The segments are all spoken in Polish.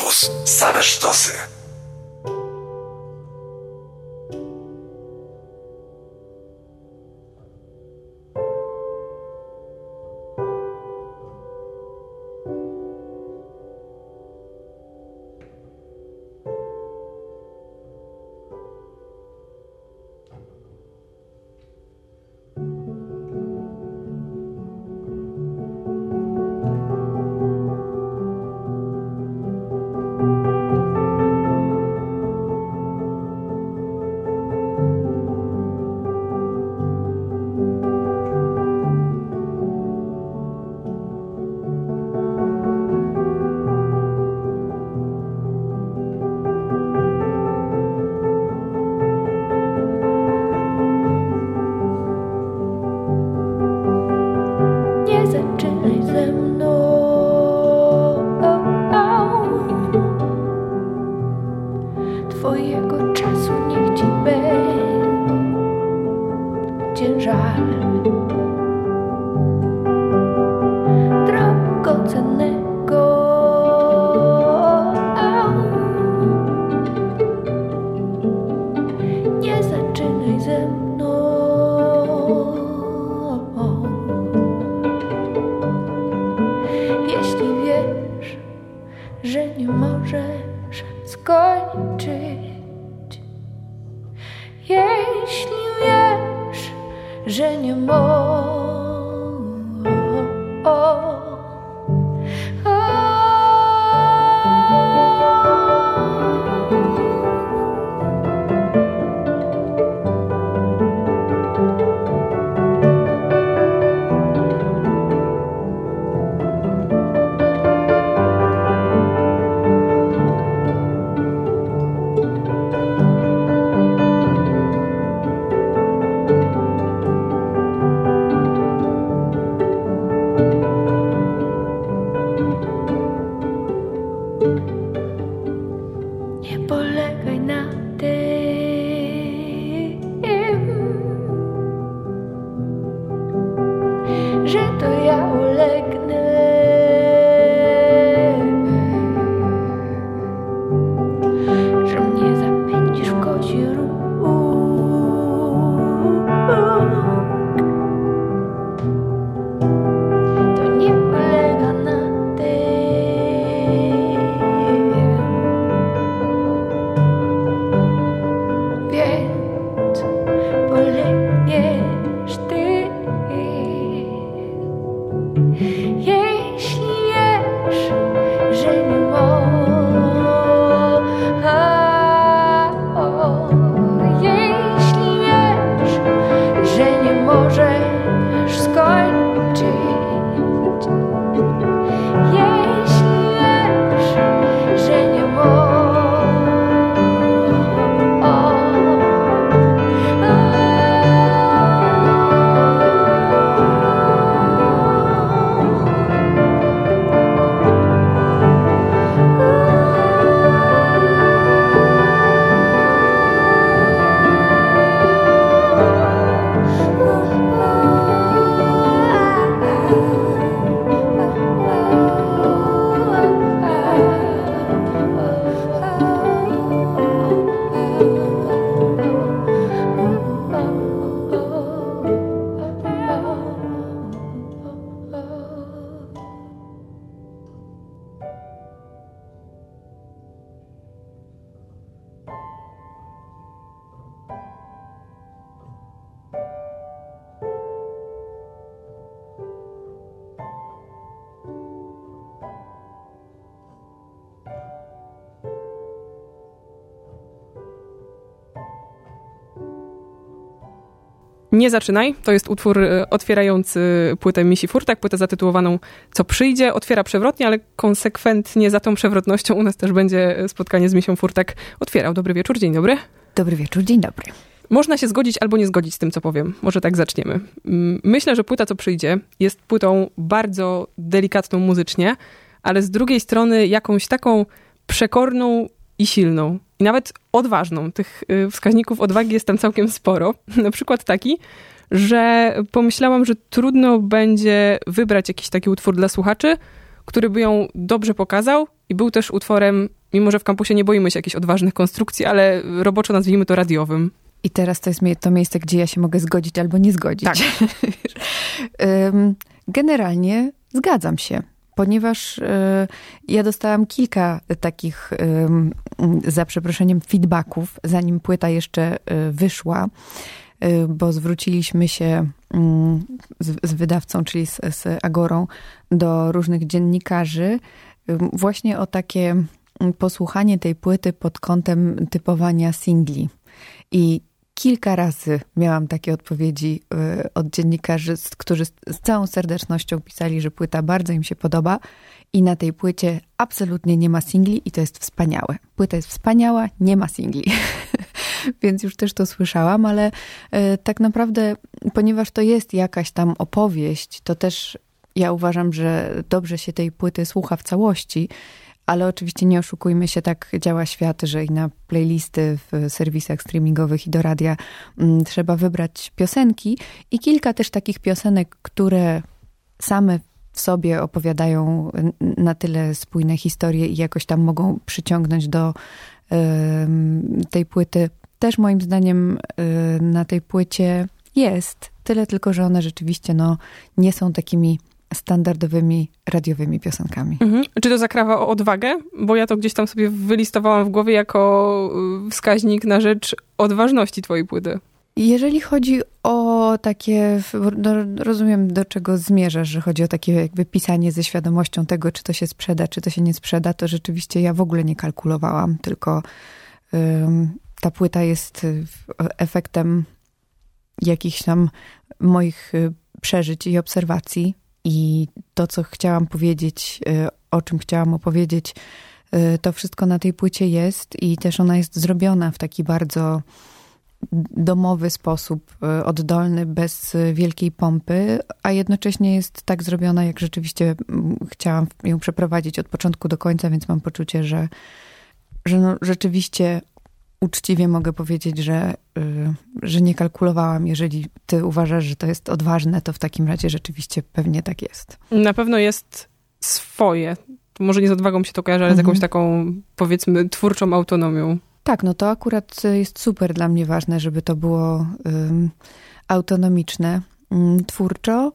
Campus. Same sztosy. Nie zaczynaj. To jest utwór e, otwierający płytę Misi Furtak, płytę zatytułowaną Co przyjdzie. Otwiera przewrotnie, ale konsekwentnie za tą przewrotnością u nas też będzie spotkanie z Misią Furtak otwierał. Dobry wieczór, dzień dobry. Dobry wieczór, dzień dobry. Można się zgodzić albo nie zgodzić z tym, co powiem. Może tak zaczniemy. Mm, myślę, że płyta Co przyjdzie jest płytą bardzo delikatną muzycznie, ale z drugiej strony jakąś taką przekorną i silną. I nawet odważną. Tych y, wskaźników odwagi jest tam całkiem sporo. Na przykład taki, że pomyślałam, że trudno będzie wybrać jakiś taki utwór dla słuchaczy, który by ją dobrze pokazał i był też utworem, mimo że w kampusie nie boimy się jakichś odważnych konstrukcji, ale roboczo nazwijmy to radiowym. I teraz to jest to miejsce, gdzie ja się mogę zgodzić albo nie zgodzić. Tak. Generalnie zgadzam się ponieważ y, ja dostałam kilka takich, y, za przeproszeniem, feedbacków, zanim płyta jeszcze y, wyszła, bo zwróciliśmy się z, z wydawcą, czyli z, z Agorą, do różnych dziennikarzy, właśnie o takie posłuchanie tej płyty pod kątem typowania singli. I kilka razy miałam takie odpowiedzi y, od dziennikarzy, którzy z całą serdecznością pisali, że płyta bardzo im się podoba i na tej płycie absolutnie nie ma singli i to jest wspaniałe. Płyta jest wspaniała, nie ma singli. Więc już też to słyszałam, ale y, tak naprawdę, ponieważ to jest jakaś tam opowieść, to też ja uważam, że dobrze się tej płyty słucha w całości ale oczywiście nie oszukujmy się, tak działa świat, że i na playlisty w serwisach streamingowych i do radia mm, trzeba wybrać piosenki i kilka też takich piosenek, które same w sobie opowiadają na tyle spójne historie i jakoś tam mogą przyciągnąć do tej płyty. Też moim zdaniem y, na tej płycie jest. Tyle tylko, że one rzeczywiście no, nie są takimi standardowymi radiowymi piosenkami. Mhm. Czy to zakrawa o odwagę? Bo ja to gdzieś tam sobie wylistowałam w głowie jako y, wskaźnik na rzecz odważności twojej płyty. Jeżeli chodzi o takie, no, rozumiem do czego zmierzasz, że chodzi o takie jakby pisanie ze świadomością tego, czy to się sprzeda, czy to się nie sprzeda, to rzeczywiście ja w ogóle nie kalkulowałam, tylko um, ta płyta jest y, efektem jakichś tam moich y, przeżyć i obserwacji i to, co chciałam powiedzieć, y, o czym chciałam opowiedzieć, y, to wszystko na tej płycie jest i też ona jest zrobiona w taki bardzo domowy sposób, y, oddolny, bez wielkiej pompy, a jednocześnie jest tak zrobiona, jak rzeczywiście chciałam ją przeprowadzić od początku do końca, więc mam poczucie, że, że no, rzeczywiście uczciwie mogę powiedzieć, że, y, że nie kalkulowałam. Jeżeli ty uważasz, że to jest odważne, to w takim razie rzeczywiście pewnie tak jest. Na pewno jest swoje. Może nie z odwagą się to kojarzy, ale z jakąś mhm. taką, powiedzmy, twórczą autonomią. Tak, no to akurat jest super dla mnie ważne, żeby to było um, autonomiczne, um, twórczo.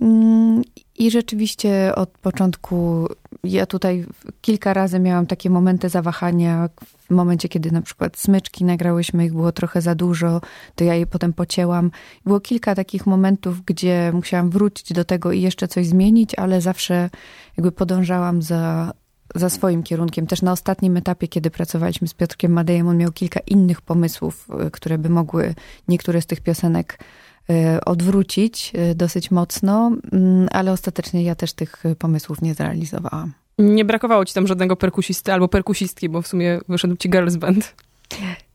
Um, I rzeczywiście od początku, ja tutaj kilka razy miałam takie momenty zawahania w momencie, kiedy na przykład smyczki nagrałyśmy, ich było trochę za dużo, to ja je potem pocięłam. Było kilka takich momentów, gdzie musiałam wrócić do tego i jeszcze coś zmienić, ale zawsze jakby podążałam za, za swoim kierunkiem. Też na ostatnim etapie, kiedy pracowaliśmy z Piotrkiem Madejem, on miał kilka innych pomysłów, y, które by mogły niektóre z tych piosenek y, odwrócić y, dosyć mocno, mm, ale ostatecznie ja też tych pomysłów nie zrealizowałam. Nie brakowało ci tam żadnego perkusisty albo perkusistki, bo w sumie wyszedł ci girls band.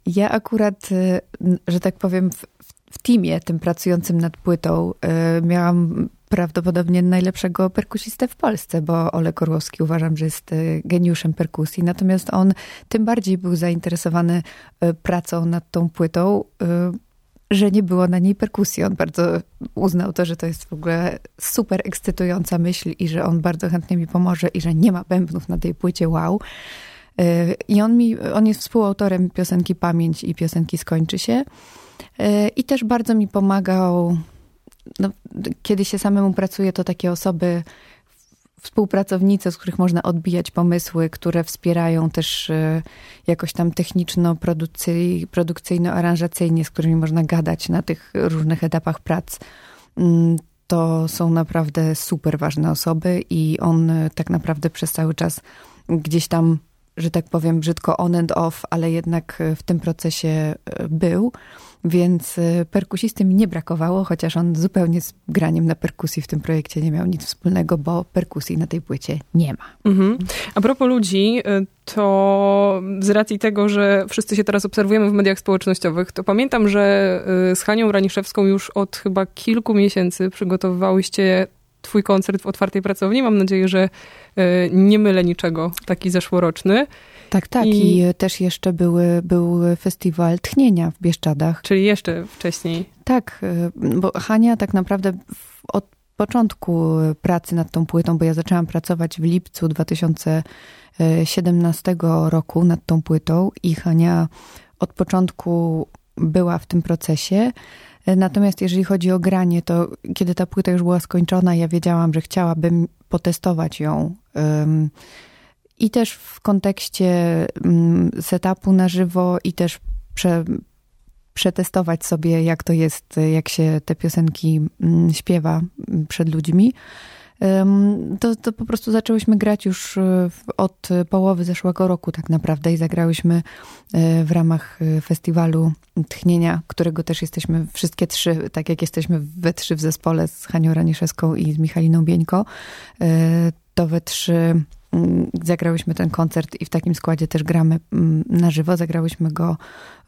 Ja akurat, y, że tak powiem, w, w teamie tym pracującym nad płytą y, miałam prawdopodobnie najlepszego perkusistę w Polsce, bo Olek Orłowski uważam, że jest y, geniuszem perkusji. Natomiast on tym bardziej był zainteresowany pracą nad tą płytą, że nie było na niej perkusji. On bardzo uznał to, że to jest w ogóle super ekscytująca myśl i że on bardzo chętnie mi pomoże i że nie ma bębnów na tej płycie, wow. Y, I on, mi, on jest współautorem piosenki Pamięć i piosenki Skończy się. Y, I też bardzo mi pomagał, no, kiedy się samemu pracuje, to takie osoby współpracownice, z których można odbijać pomysły, które wspierają też e, jakoś tam techniczno-produkcyjno-aranżacyjnie, z którymi można gadać na tych różnych etapach prac. Mm, to są naprawdę super ważne osoby i on e, tak naprawdę przez cały czas gdzieś tam, że tak powiem brzydko on and off, ale jednak e, w tym procesie był. Więc y, perkusisty mi nie brakowało, chociaż on zupełnie z graniem na perkusji w tym projekcie nie miał nic wspólnego, bo perkusji na tej płycie nie ma. Mhm. A propos ludzi, to z racji tego, że wszyscy się teraz obserwujemy w mediach społecznościowych, to pamiętam, że z Hanią Raniszewską już od chyba kilku miesięcy przygotowywałyście twój koncert w otwartej pracowni. Mam nadzieję, że nie mylę niczego, taki zeszłoroczny. Tak, tak. I, I też jeszcze były, był festiwal tchnienia w Bieszczadach. Czyli jeszcze wcześniej. Tak, y, bo Hania tak naprawdę od początku pracy nad tą płytą, bo ja zaczęłam pracować w lipcu 2017 roku nad tą płytą i Hania od początku była w tym procesie. Natomiast jeżeli chodzi o granie, to kiedy ta płyta już była skończona, ja wiedziałam, że chciałabym potestować ją. I też w kontekście mm, setupu na żywo, i też prze, przetestować sobie, jak to jest, jak się te piosenki mm, śpiewa mm, przed ludźmi. To, to po prostu zaczęłyśmy grać już e, od połowy zeszłego roku, tak naprawdę, i zagrałyśmy e, w ramach e, festiwalu Tchnienia, którego też jesteśmy wszystkie trzy, tak jak jesteśmy we trzy w zespole z Hanią Raniszewską i z Michaliną Bieńko, to we trzy mm, zagrałyśmy ten koncert i w takim składzie też gramy mm, na żywo. Zagrałyśmy go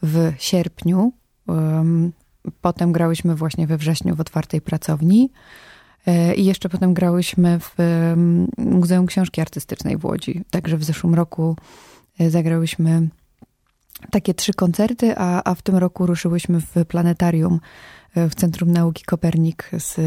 w sierpniu. Potem grałyśmy właśnie we wrześniu w otwartej pracowni. E, I jeszcze potem grałyśmy w Muzeum Książki Artystycznej w Łodzi. Także w zeszłym roku e, zagrałyśmy takie trzy koncerty, a, a w tym roku ruszyłyśmy w planetarium w Centrum Nauki Kopernik z,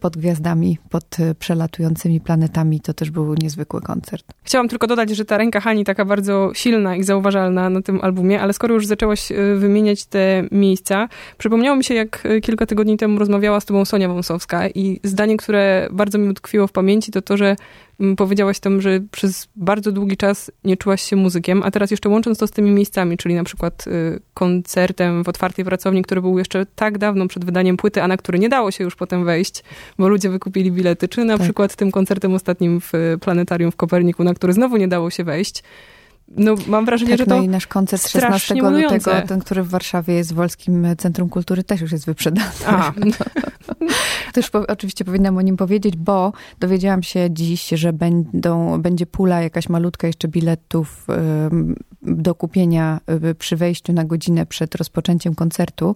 pod gwiazdami, pod przelatującymi planetami. To też był niezwykły koncert. Chciałam tylko dodać, że ta ręka Hani taka bardzo silna i zauważalna na tym albumie, ale skoro już zaczęłaś e, wymieniać te miejsca, przypomniało mi się, jak e, kilka tygodni temu rozmawiała z tobą Sonia Wąsowska i zdanie, które bardzo mi utkwiło w pamięci, to to, że powiedziałaś tam, że przez bardzo długi czas nie czułaś się muzykiem, a teraz jeszcze łącząc to z tymi miejscami, czyli na przykład y, koncertem w otwartej pracowni, który był jeszcze tak dawno przed wydaniem płyty, a na który nie dało się już potem wejść, bo ludzie wykupili bilety, czy na tak. przykład tym koncertem ostatnim w Planetarium w Koperniku, na który znowu nie dało się wejść no, mam wrażenie, tak, że to. No i nasz koncert 16 lutego, ten, który w Warszawie jest w Wolskim Centrum Kultury, też już jest wyprzedany. A. to już po, oczywiście powinnam o nim powiedzieć, bo dowiedziałam się dziś, że będą, będzie pula jakaś malutka jeszcze biletów do kupienia y, przy wejściu na godzinę przed rozpoczęciem koncertu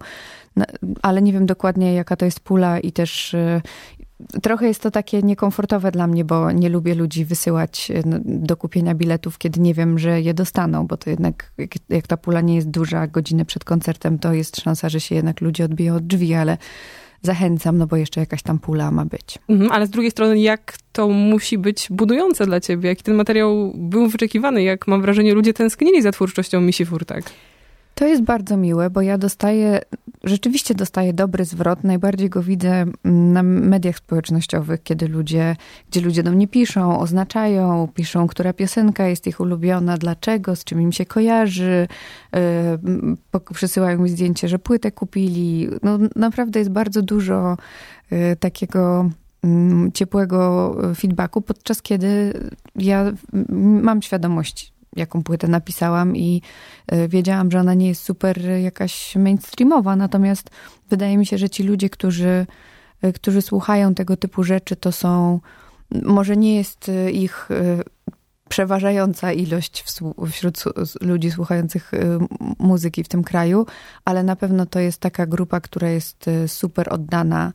ale nie wiem dokładnie, jaka to jest pula i też y, Trochę jest to takie niekomfortowe dla mnie, bo nie lubię ludzi wysyłać e, no, do kupienia biletów, kiedy nie wiem, że je dostaną, bo to jednak, jak, jak ta pula nie jest duża, godzinę przed koncertem, to jest szansa, że się jednak ludzie odbiją od drzwi, ale zachęcam, no bo jeszcze jakaś tam pula ma być. Mhm, ale z drugiej strony, jak to musi być budujące dla ciebie? Jaki ten materiał był wyczekiwany? Jak mam wrażenie, ludzie tęsknili za twórczością Misi Furtak? To jest bardzo miłe, bo ja dostaję, rzeczywiście dostaję dobry zwrot. Najbardziej go widzę na mediach społecznościowych, kiedy ludzie, gdzie ludzie do mnie piszą, oznaczają, piszą, która piosenka jest ich ulubiona, dlaczego, z czym im się kojarzy, yy, przysyłają mi zdjęcie, że płytę kupili. No naprawdę jest bardzo dużo yy, takiego mm, ciepłego feedbacku, podczas kiedy ja mam świadomość jaką płytę napisałam i e, wiedziałam, że ona nie jest super jakaś mainstreamowa, natomiast wydaje mi się, że ci ludzie, którzy, e, którzy słuchają tego typu rzeczy, to są, może nie jest e, ich przeważająca ilość wśród ludzi słuchających muzyki w tym kraju, ale na pewno to jest taka grupa, która jest super oddana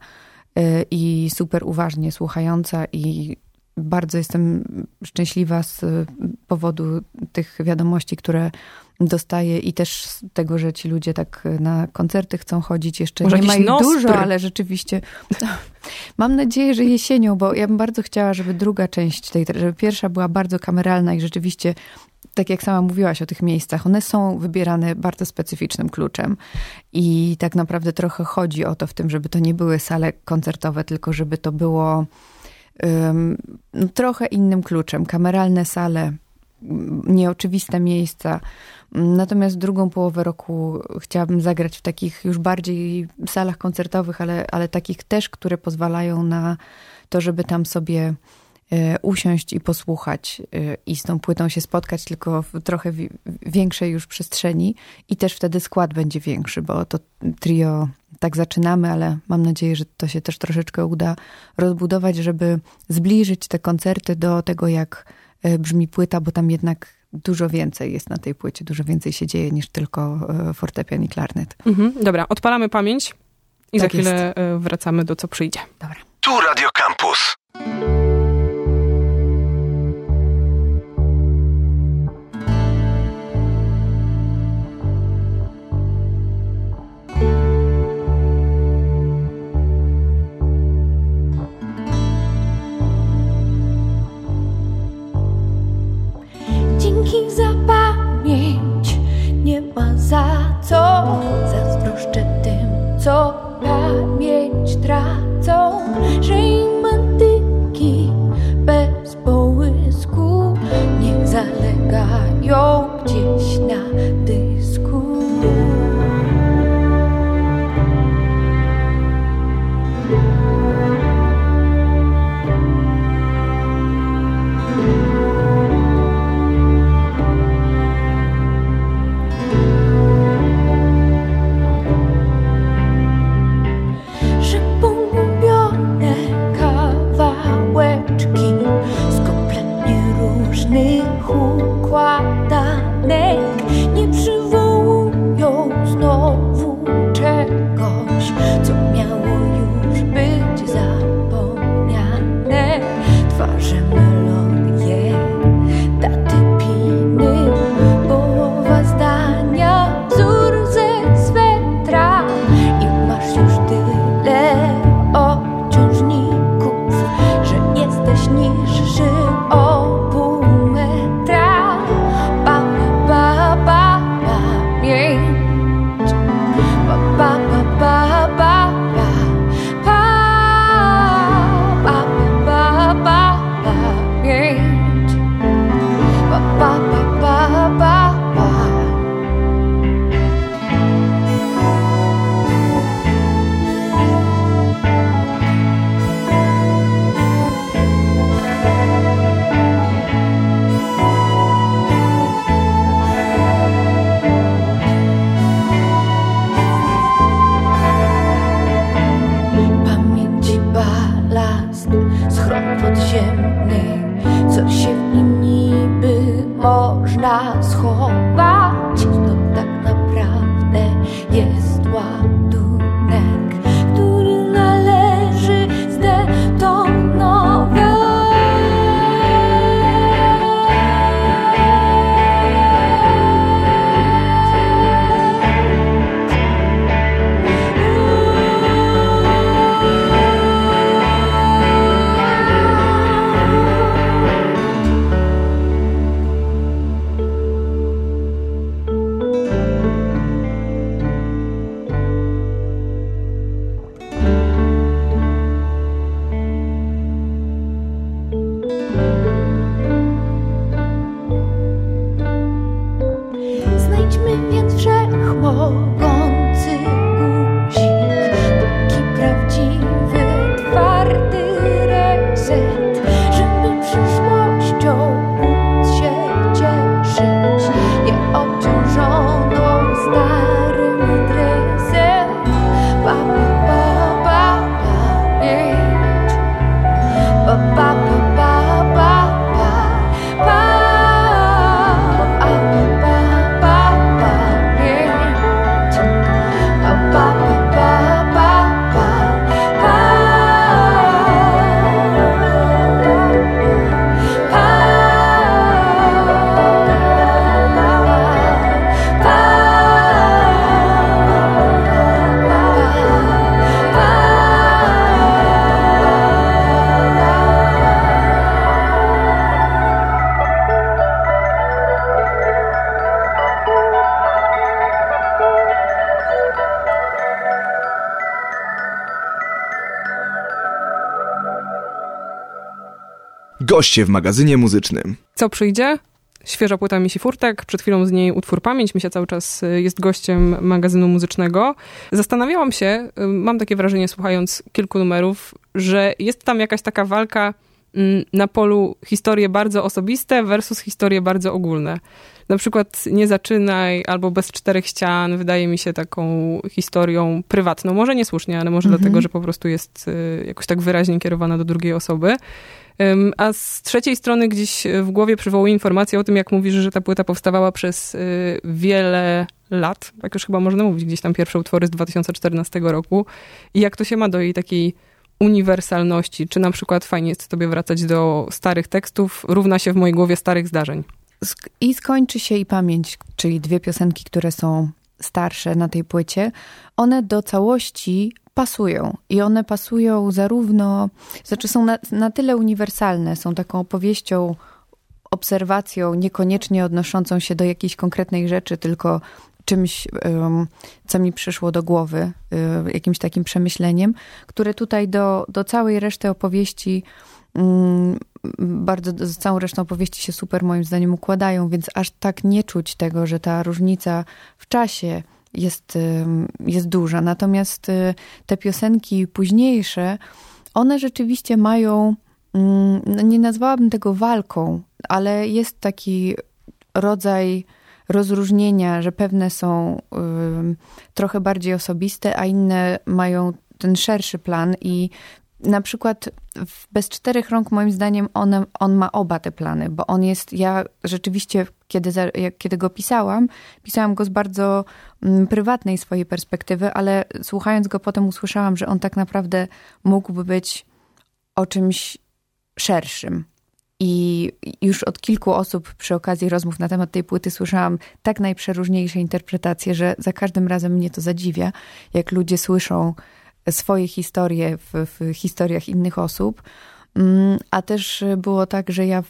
i super uważnie słuchająca i bardzo jestem szczęśliwa z powodu tych wiadomości, które dostaję i też z tego, że ci ludzie tak na koncerty chcą chodzić. Jeszcze Może nie ma ich dużo, ale rzeczywiście mam nadzieję, że jesienią, bo ja bym bardzo chciała, żeby druga część tej, żeby pierwsza była bardzo kameralna i rzeczywiście tak jak sama mówiłaś o tych miejscach, one są wybierane bardzo specyficznym kluczem. I tak naprawdę trochę chodzi o to w tym, żeby to nie były sale koncertowe, tylko żeby to było no, trochę innym kluczem. Kameralne sale, nieoczywiste miejsca. Natomiast drugą połowę roku chciałabym zagrać w takich już bardziej salach koncertowych, ale, ale takich też, które pozwalają na to, żeby tam sobie usiąść i posłuchać e, i z tą płytą się spotkać, tylko w trochę większej już przestrzeni i też wtedy skład będzie większy, bo to trio tak zaczynamy, ale mam nadzieję, że to się też troszeczkę uda rozbudować, żeby zbliżyć te koncerty do tego, jak e, brzmi płyta, bo tam jednak dużo więcej jest na tej płycie, dużo więcej się dzieje niż tylko e, fortepian i klarnet. Mhm, dobra, odpalamy pamięć i tak za chwilę jest. E, wracamy do co przyjdzie. Dobra. Tu Radio Campus. Za co. Zazdroszczę tym, co pamięć tracą, że im bez połysku niech zalegają Goście w magazynie muzycznym. Co przyjdzie? Świeża płyta Misi Furtek, przed chwilą z niej utwór Pamięć. Misia cały czas y, jest gościem magazynu muzycznego. Zastanawiałam się, y, mam takie wrażenie słuchając kilku numerów, że jest tam jakaś taka walka na polu historie bardzo osobiste versus historie bardzo ogólne. Na przykład Nie zaczynaj albo Bez czterech ścian wydaje mi się taką historią prywatną. Może niesłusznie, ale może Mhm. dlatego, że po prostu jest y, jakoś tak wyraźnie kierowana do drugiej osoby. A z trzeciej strony gdzieś w głowie przywołuje informację o tym, jak mówisz, że ta płyta powstawała przez y, wiele lat. Tak już chyba można mówić, gdzieś tam pierwsze utwory z 2014 roku. I jak to się ma do jej takiej uniwersalności? Czy na przykład fajnie jest tobie wracać do starych tekstów, równa się w mojej głowie starych zdarzeń? I skończy się i pamięć, czyli dwie piosenki, które są starsze na tej płycie, one do całości pasują. I one pasują zarówno, znaczy są na, na tyle uniwersalne, są taką opowieścią obserwacją, niekoniecznie odnoszącą się do jakiejś konkretnej rzeczy, tylko czymś, co mi przyszło do głowy, y, jakimś takim przemyśleniem, które tutaj do, do całej reszty opowieści mm, bardzo z całą resztą opowieści się super moim zdaniem układają, więc aż tak nie czuć tego, że ta różnica w czasie jest, jest duża. Natomiast y, te piosenki późniejsze, one rzeczywiście mają, mm, no nie nazwałabym tego walką, ale jest taki rodzaj rozróżnienia, że pewne są trochę bardziej osobiste, a inne mają ten szerszy plan i na przykład Bez czterech rąk moim zdaniem on, on ma oba te plany, bo on jest, ja rzeczywiście, kiedy, kiedy go pisałam, pisałam go z bardzo mm, prywatnej swojej perspektywy, ale słuchając go potem usłyszałam, że on tak naprawdę mógłby być o czymś szerszym. I już od kilku osób przy okazji rozmów na temat tej płyty słyszałam tak najprzeróżniejsze interpretacje, że za każdym razem mnie to zadziwia, jak ludzie słyszą swoje historie w, w historiach innych osób. Mm, A też było tak, że ja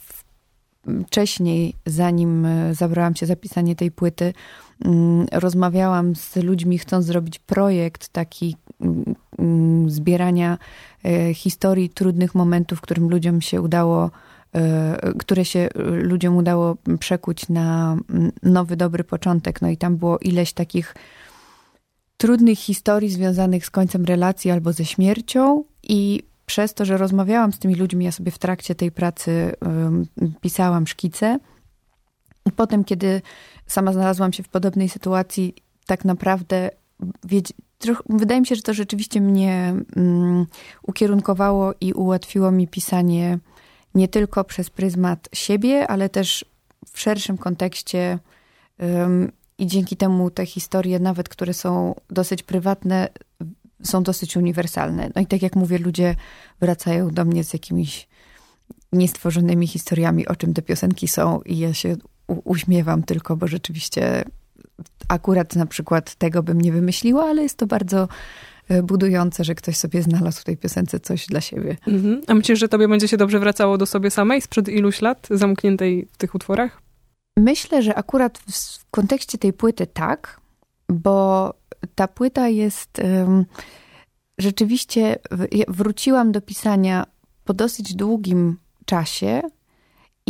wcześniej, zanim e, zabrałam się za pisanie tej płyty, mm, rozmawiałam z ludźmi, chcąc zrobić projekt taki mm, zbierania e, historii trudnych momentów, którym ludziom się udało które się e, ludziom udało przekuć na mm, nowy, dobry początek. No i tam było ileś takich trudnych historii związanych z końcem relacji albo ze śmiercią i przez to, że rozmawiałam z tymi ludźmi, ja sobie w trakcie tej pracy pisałam szkice. I potem, kiedy sama znalazłam się w podobnej sytuacji, tak naprawdę troch, wydaje mi się, że to rzeczywiście mnie um, ukierunkowało i ułatwiło mi pisanie nie tylko przez pryzmat siebie, ale też w szerszym kontekście i dzięki temu te historie, nawet które są dosyć prywatne, są dosyć uniwersalne. No i tak jak mówię, ludzie wracają do mnie z jakimiś niestworzonymi historiami, o czym te piosenki są, i ja się uśmiewam tylko, bo rzeczywiście akurat na przykład tego bym nie wymyśliła, ale jest to bardzo budujące, że ktoś sobie znalazł w tej piosence coś dla siebie. Mhm. A myślisz, że tobie będzie się dobrze wracało do sobie samej sprzed iluś lat, zamkniętej w tych utworach? Myślę, że akurat w, kontekście tej płyty tak, bo ta płyta jest ym, rzeczywiście. Wróciłam do pisania po dosyć długim czasie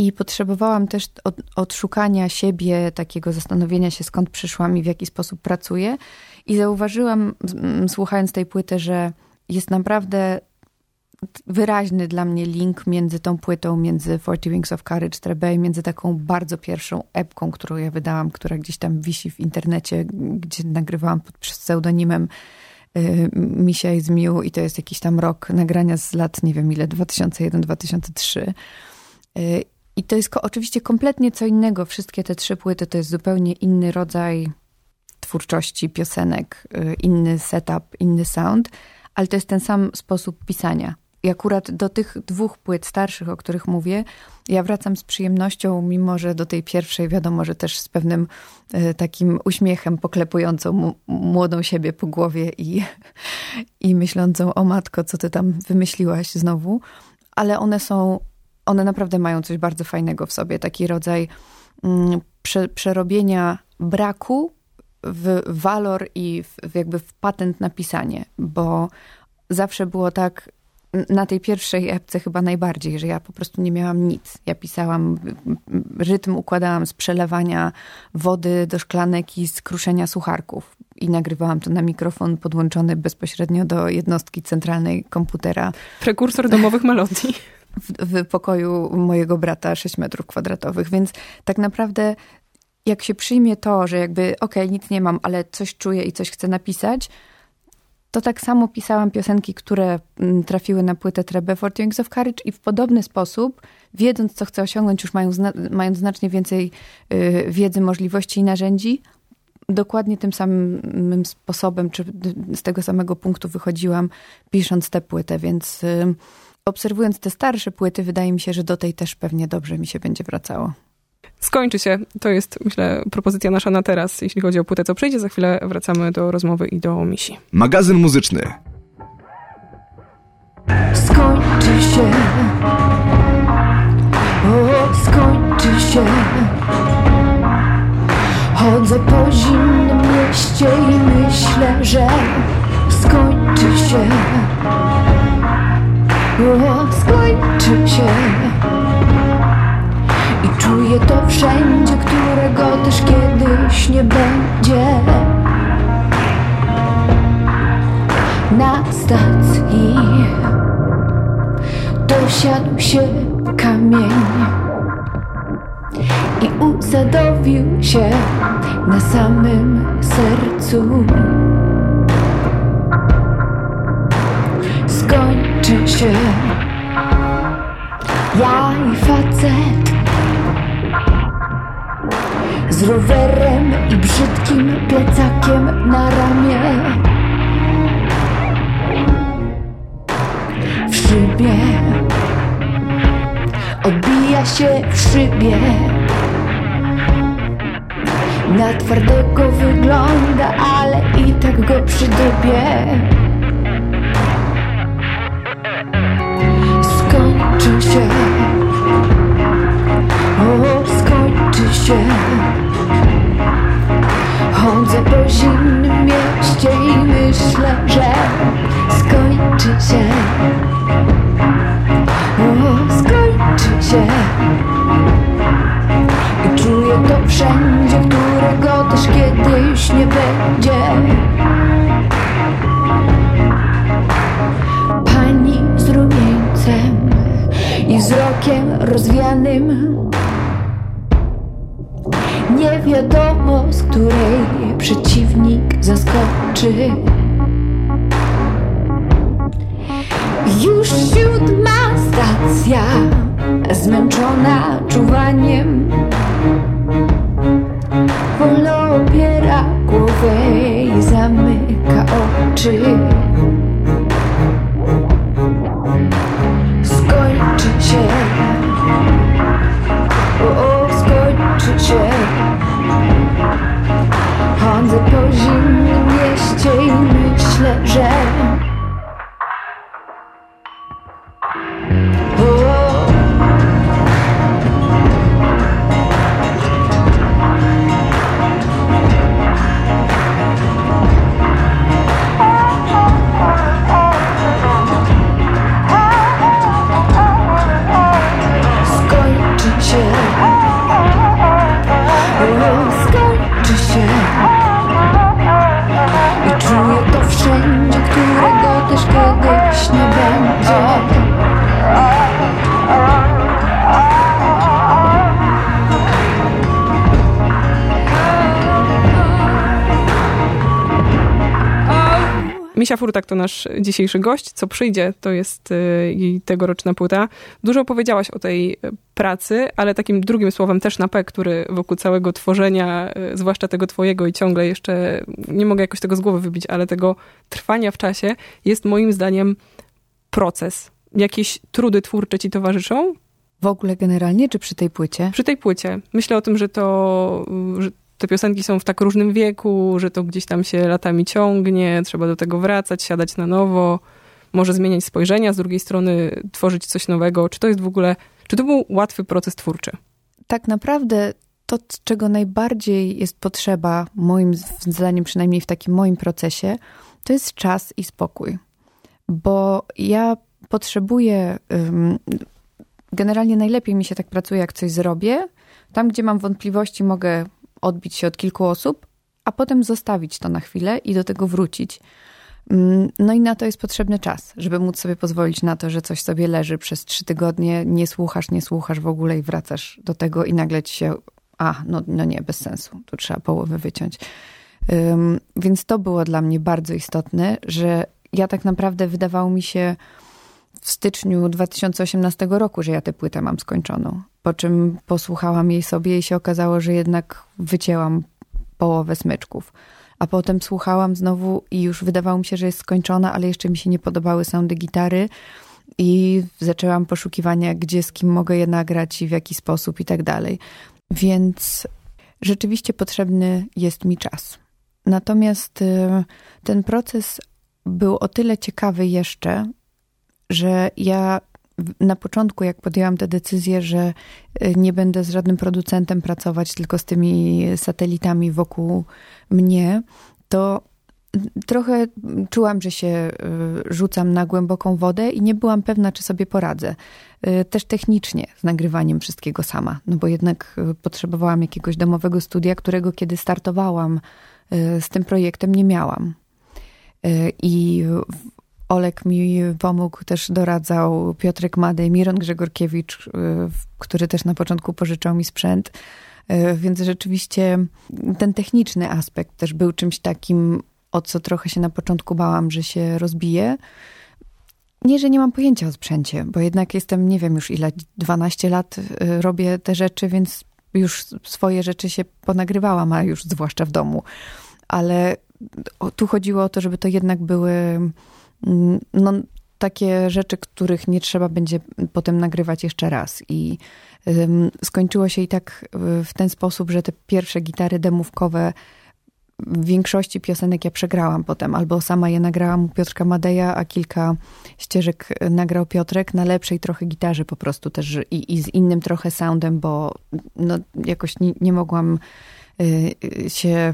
i potrzebowałam też od, odszukania siebie, takiego zastanowienia się, skąd przyszłam i w jaki sposób pracuję. I zauważyłam, mm, słuchając tej płyty, że jest naprawdę wyraźny dla mnie link między tą płytą, między 40 Wings of Courage, Trebay, między taką bardzo pierwszą epką, którą ja wydałam, która gdzieś tam wisi w internecie, gdzie nagrywałam pod pseudonimem y, Misia i Zmiu i to jest jakiś tam rok nagrania z lat, nie wiem ile, 2001-2003. Y, I to jest ko- oczywiście kompletnie co innego. Wszystkie te trzy płyty to jest zupełnie inny rodzaj twórczości, piosenek, y, inny setup, inny sound, ale to jest ten sam sposób pisania. I akurat do tych dwóch płyt starszych, o których mówię, ja wracam z przyjemnością, mimo że do tej pierwszej wiadomo, że też z pewnym y, takim uśmiechem poklepującą młodą siebie po głowie i, i myślącą, o matko, co ty tam wymyśliłaś znowu. Ale one są, one naprawdę mają coś bardzo fajnego w sobie, taki rodzaj mm, prze, przerobienia braku w walor i w, jakby w patent na pisanie, bo zawsze było tak, na tej pierwszej epce chyba najbardziej, że ja po prostu nie miałam nic. Ja pisałam, rytm układałam z przelewania wody do szklanek i z kruszenia sucharków. I nagrywałam to na mikrofon podłączony bezpośrednio do jednostki centralnej komputera Prekursor domowych melodii. w, w pokoju mojego brata 6 metrów kwadratowych, więc tak naprawdę jak się przyjmie to, że jakby okej, nic nie mam, ale coś czuję i coś chcę napisać, to tak samo pisałam piosenki, które mm, trafiły na płytę Trebe for Wings of Courage i w podobny sposób, wiedząc co chcę osiągnąć, już mają zna- mając znacznie więcej y, wiedzy, możliwości i narzędzi, dokładnie tym samym sposobem, czy z tego samego punktu wychodziłam, pisząc tę płytę, więc y, obserwując te starsze płyty, wydaje mi się, że do tej też pewnie dobrze mi się będzie wracało. Skończy się. To jest, myślę, propozycja nasza na teraz, jeśli chodzi o płytę, co przyjdzie. Za chwilę wracamy do rozmowy i do misi. Magazyn muzyczny. skończy się. O, skończy skończy się Chodzę po zimnym mieście i myślę, że skończy się o, skończy się I czuję to wszędzie, którego też kiedyś nie będzie Na stacji dosiadł się kamień i usadowił się na samym sercu. Się ja i facet z rowerem i brzydkim plecakiem na ramię. W szybie odbija się w szybie. Na twardego wygląda, ale i tak go przydobie. Się, o, skończy się. Chodzę po zimnym mieście i myślę, że skończy się. O, skończy się I czuję to wszędzie, którego też kiedyś nie będzie wzrokiem rozwianym Nie wiadomo, z której przeciwnik zaskoczy Już siódma stacja, zmęczona czuwaniem. Wolno opiera głowę i zamyka oczy. Misia Furtak to nasz dzisiejszy gość. Co przyjdzie, to jest y, jej tegoroczna płyta. Dużo powiedziałaś o tej y, pracy, ale takim drugim słowem też na P, który wokół całego tworzenia, y, zwłaszcza tego twojego i ciągle jeszcze, nie mogę jakoś tego z głowy wybić, ale tego trwania w czasie, jest moim zdaniem proces. Jakieś trudy twórcze ci towarzyszą? W ogóle generalnie, czy przy tej płycie? Przy tej płycie. Myślę o tym, że to, że te piosenki są w tak różnym wieku, że to gdzieś tam się latami ciągnie, trzeba do tego wracać, siadać na nowo, może zmieniać spojrzenia, z drugiej strony tworzyć coś nowego. Czy to jest w ogóle, czy to był łatwy proces twórczy? Tak naprawdę to, czego najbardziej jest potrzeba, moim zdaniem, przynajmniej w takim moim procesie, to jest czas i spokój. Bo ja potrzebuję. Generalnie najlepiej mi się tak pracuje, jak coś zrobię. Tam, gdzie mam wątpliwości, mogę odbić się od kilku osób, a potem zostawić to na chwilę i do tego wrócić. Ym, No i na to jest potrzebny czas, żeby móc sobie pozwolić na to, że coś sobie leży przez trzy tygodnie, nie słuchasz, nie słuchasz w ogóle i wracasz do tego i nagle ci się, a, no, no nie, bez sensu, tu trzeba połowę wyciąć. Ym, więc to było dla mnie bardzo istotne, że ja tak naprawdę wydawało mi się w styczniu 2018 roku, że ja tę płytę mam skończoną. Po czym posłuchałam jej sobie i się okazało, że jednak wycięłam połowę smyczków. A potem słuchałam znowu i już wydawało mi się, że jest skończona, ale jeszcze mi się nie podobały soundy gitary. I zaczęłam poszukiwania, gdzie z kim mogę je nagrać i w jaki sposób i tak dalej. Więc rzeczywiście potrzebny jest mi czas. Natomiast y, ten proces był o tyle ciekawy jeszcze, że ja na początku, jak podjęłam tę decyzję, że y, nie będę z żadnym producentem pracować, tylko z tymi satelitami wokół mnie, to trochę czułam, że się y, rzucam na głęboką wodę i nie byłam pewna, czy sobie poradzę. Y, też technicznie z nagrywaniem wszystkiego sama, no bo jednak potrzebowałam jakiegoś domowego studia, którego kiedy startowałam z tym projektem nie miałam. I Olek mi pomógł, też doradzał Piotrek Madej, Miron Grzegorkiewicz, y, który też na początku pożyczał mi sprzęt. Y, więc rzeczywiście ten techniczny aspekt też był czymś takim, o co trochę się na początku bałam, że się rozbije. Nie, że nie mam pojęcia o sprzęcie, bo jednak jestem, nie wiem już ile, 12 lat y, robię te rzeczy, więc już swoje rzeczy się ponagrywałam, a już zwłaszcza w domu. Ale tu chodziło o to, żeby to jednak były no, takie rzeczy, których nie trzeba będzie potem nagrywać jeszcze raz. I skończyło się i tak w ten sposób, że te pierwsze gitary demówkowe w większości piosenek ja przegrałam potem, albo sama je nagrałam u Piotrka Madeja, a kilka ścieżek nagrał Piotrek na lepszej trochę gitarze po prostu też i, i z innym trochę soundem, bo no, jakoś nie, nie mogłam y, y, się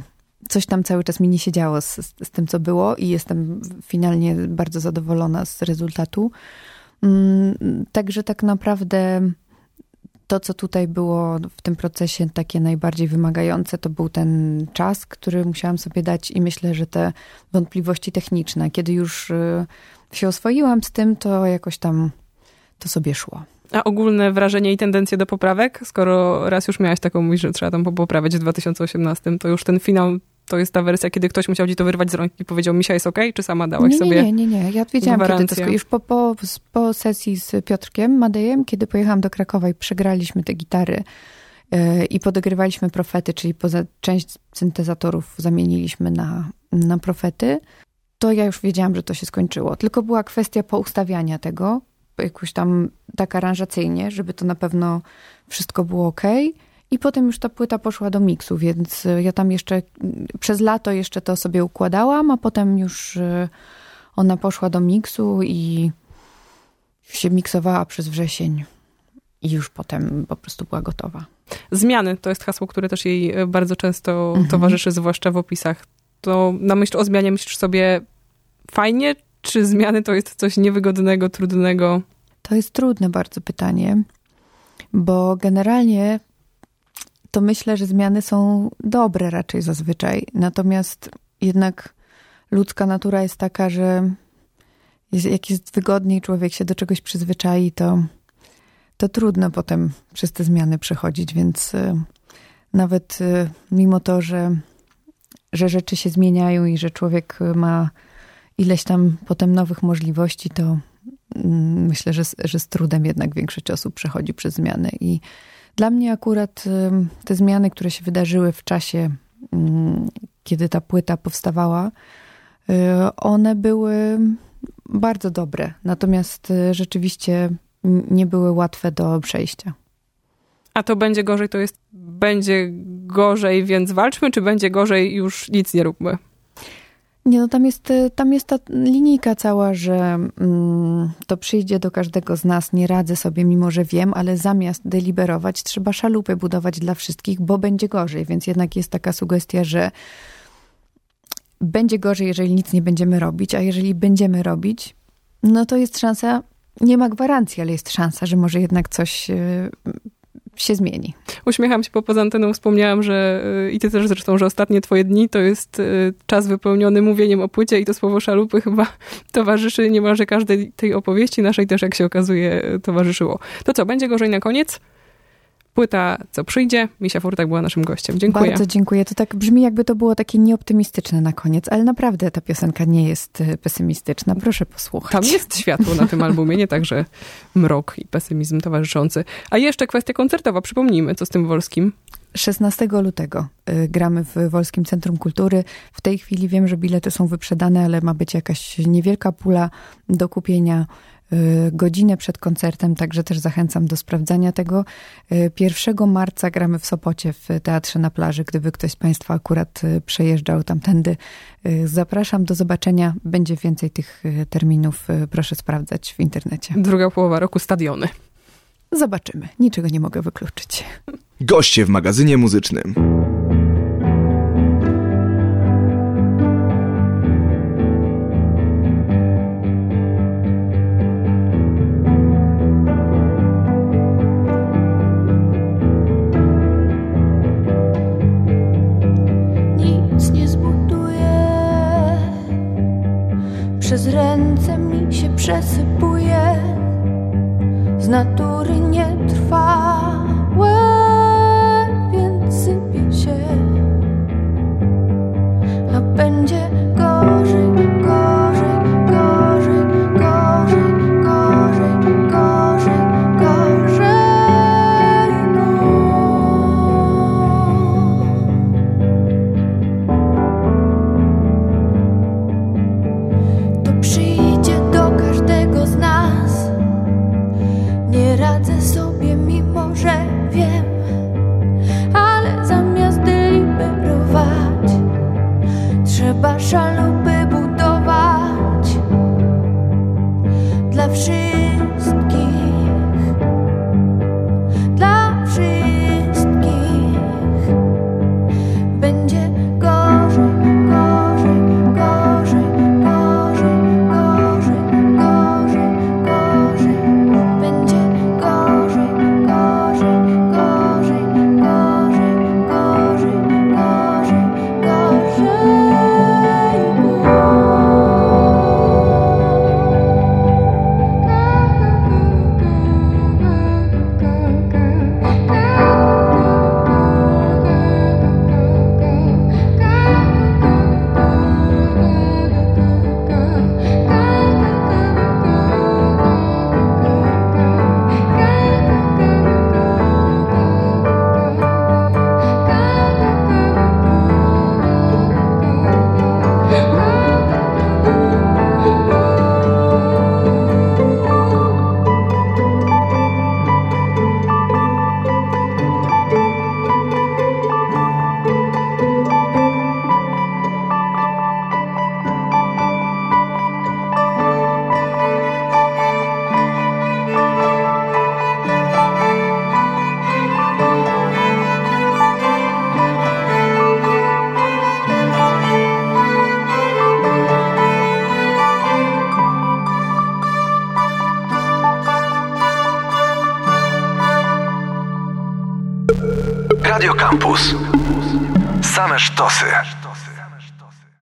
coś tam cały czas mi nie siedziało z, z, tym, co było i jestem finalnie bardzo zadowolona z rezultatu. Mm, także tak naprawdę to, co tutaj było w tym procesie takie najbardziej wymagające, to był ten czas, który musiałam sobie dać i myślę, że te wątpliwości techniczne, kiedy już y, się oswoiłam z tym, to jakoś tam to sobie szło. A ogólne wrażenie i tendencje do poprawek? Skoro raz już miałaś taką myśl, że trzeba tam poprawiać w 2018, to już ten finał to jest ta wersja, kiedy ktoś musiał ci to wyrwać z rąk i powiedział, Misia jest okej, okay? czy sama dałaś nie, sobie Nie, nie, nie, ja wiedziałam, gwarancję. kiedy to Już po, po, po sesji z Piotrkiem Madejem, kiedy pojechałam do Krakowa i przegraliśmy te gitary yy, i podogrywaliśmy profety, czyli poza część syntezatorów zamieniliśmy na, na profety, to ja już wiedziałam, że to się skończyło. Tylko była kwestia poustawiania tego, jakoś tam tak aranżacyjnie, żeby to na pewno wszystko było ok. I potem już ta płyta poszła do miksu, więc y, ja tam jeszcze przez lato jeszcze to sobie układałam, a potem już y, ona poszła do miksu i się miksowała przez wrzesień i już potem po prostu była gotowa. Zmiany to jest hasło, które też jej y, bardzo często mhm. towarzyszy, zwłaszcza w opisach. To na myśl o zmianie myślisz sobie fajnie, czy zmiany to jest coś niewygodnego, trudnego? To jest trudne bardzo pytanie, bo generalnie to myślę, że zmiany są dobre raczej zazwyczaj. Natomiast jednak ludzka natura jest taka, że jak jest wygodniej, człowiek się do czegoś przyzwyczai, to, to trudno potem przez te zmiany przechodzić, więc y, nawet y, mimo to, że, że rzeczy się zmieniają i że człowiek ma ileś tam potem nowych możliwości, to mm, myślę, że, że z trudem jednak większość osób przechodzi przez zmiany. I dla mnie akurat te zmiany, które się wydarzyły w czasie, mm, kiedy ta płyta powstawała, y, one były bardzo dobre. Natomiast y, rzeczywiście nie były łatwe do przejścia. A to będzie gorzej, to jest będzie gorzej, więc walczmy, czy będzie gorzej, już nic nie róbmy? Nie, no tam jest, y, tam jest ta linijka cała, że mm, to przyjdzie do każdego z nas, nie radzę sobie, mimo że wiem, ale zamiast deliberować, trzeba szalupy budować dla wszystkich, bo będzie gorzej. Więc jednak jest taka sugestia, że będzie gorzej, jeżeli nic nie będziemy robić, a jeżeli będziemy robić, no to jest szansa, nie ma gwarancji, ale jest szansa, że może jednak coś y, się zmieni. Uśmiecham się, bo poza anteną wspomniałam, że y, i ty też zresztą, że ostatnie twoje dni to jest y, czas wypełniony mówieniem o płycie i to słowo szalupy chyba towarzyszy niemalże każdej tej opowieści naszej też, jak się okazuje, towarzyszyło. To co, będzie gorzej na koniec? Płyta Co przyjdzie. Misia Furtak była naszym gościem. Dziękuję. Bardzo dziękuję. To tak brzmi, jakby to było takie nieoptymistyczne na koniec, ale naprawdę ta piosenka nie jest e, pesymistyczna. Proszę posłuchać. Tam jest światło na tym albumie, nie także mrok i pesymizm towarzyszący. A jeszcze kwestia koncertowa. Przypomnijmy, co z tym Wolskim. 16 lutego e, gramy w Wolskim Centrum Kultury. W tej chwili wiem, że bilety są wyprzedane, ale ma być jakaś niewielka pula do kupienia. Godzinę przed koncertem, także też zachęcam do sprawdzania tego. 1 marca gramy w Sopocie w Teatrze na Plaży, gdyby ktoś z Państwa akurat przejeżdżał tamtędy. Zapraszam do zobaczenia. Będzie więcej tych terminów. Proszę sprawdzać w internecie. Druga połowa roku stadiony. Zobaczymy. Niczego nie mogę wykluczyć. Goście w magazynie muzycznym.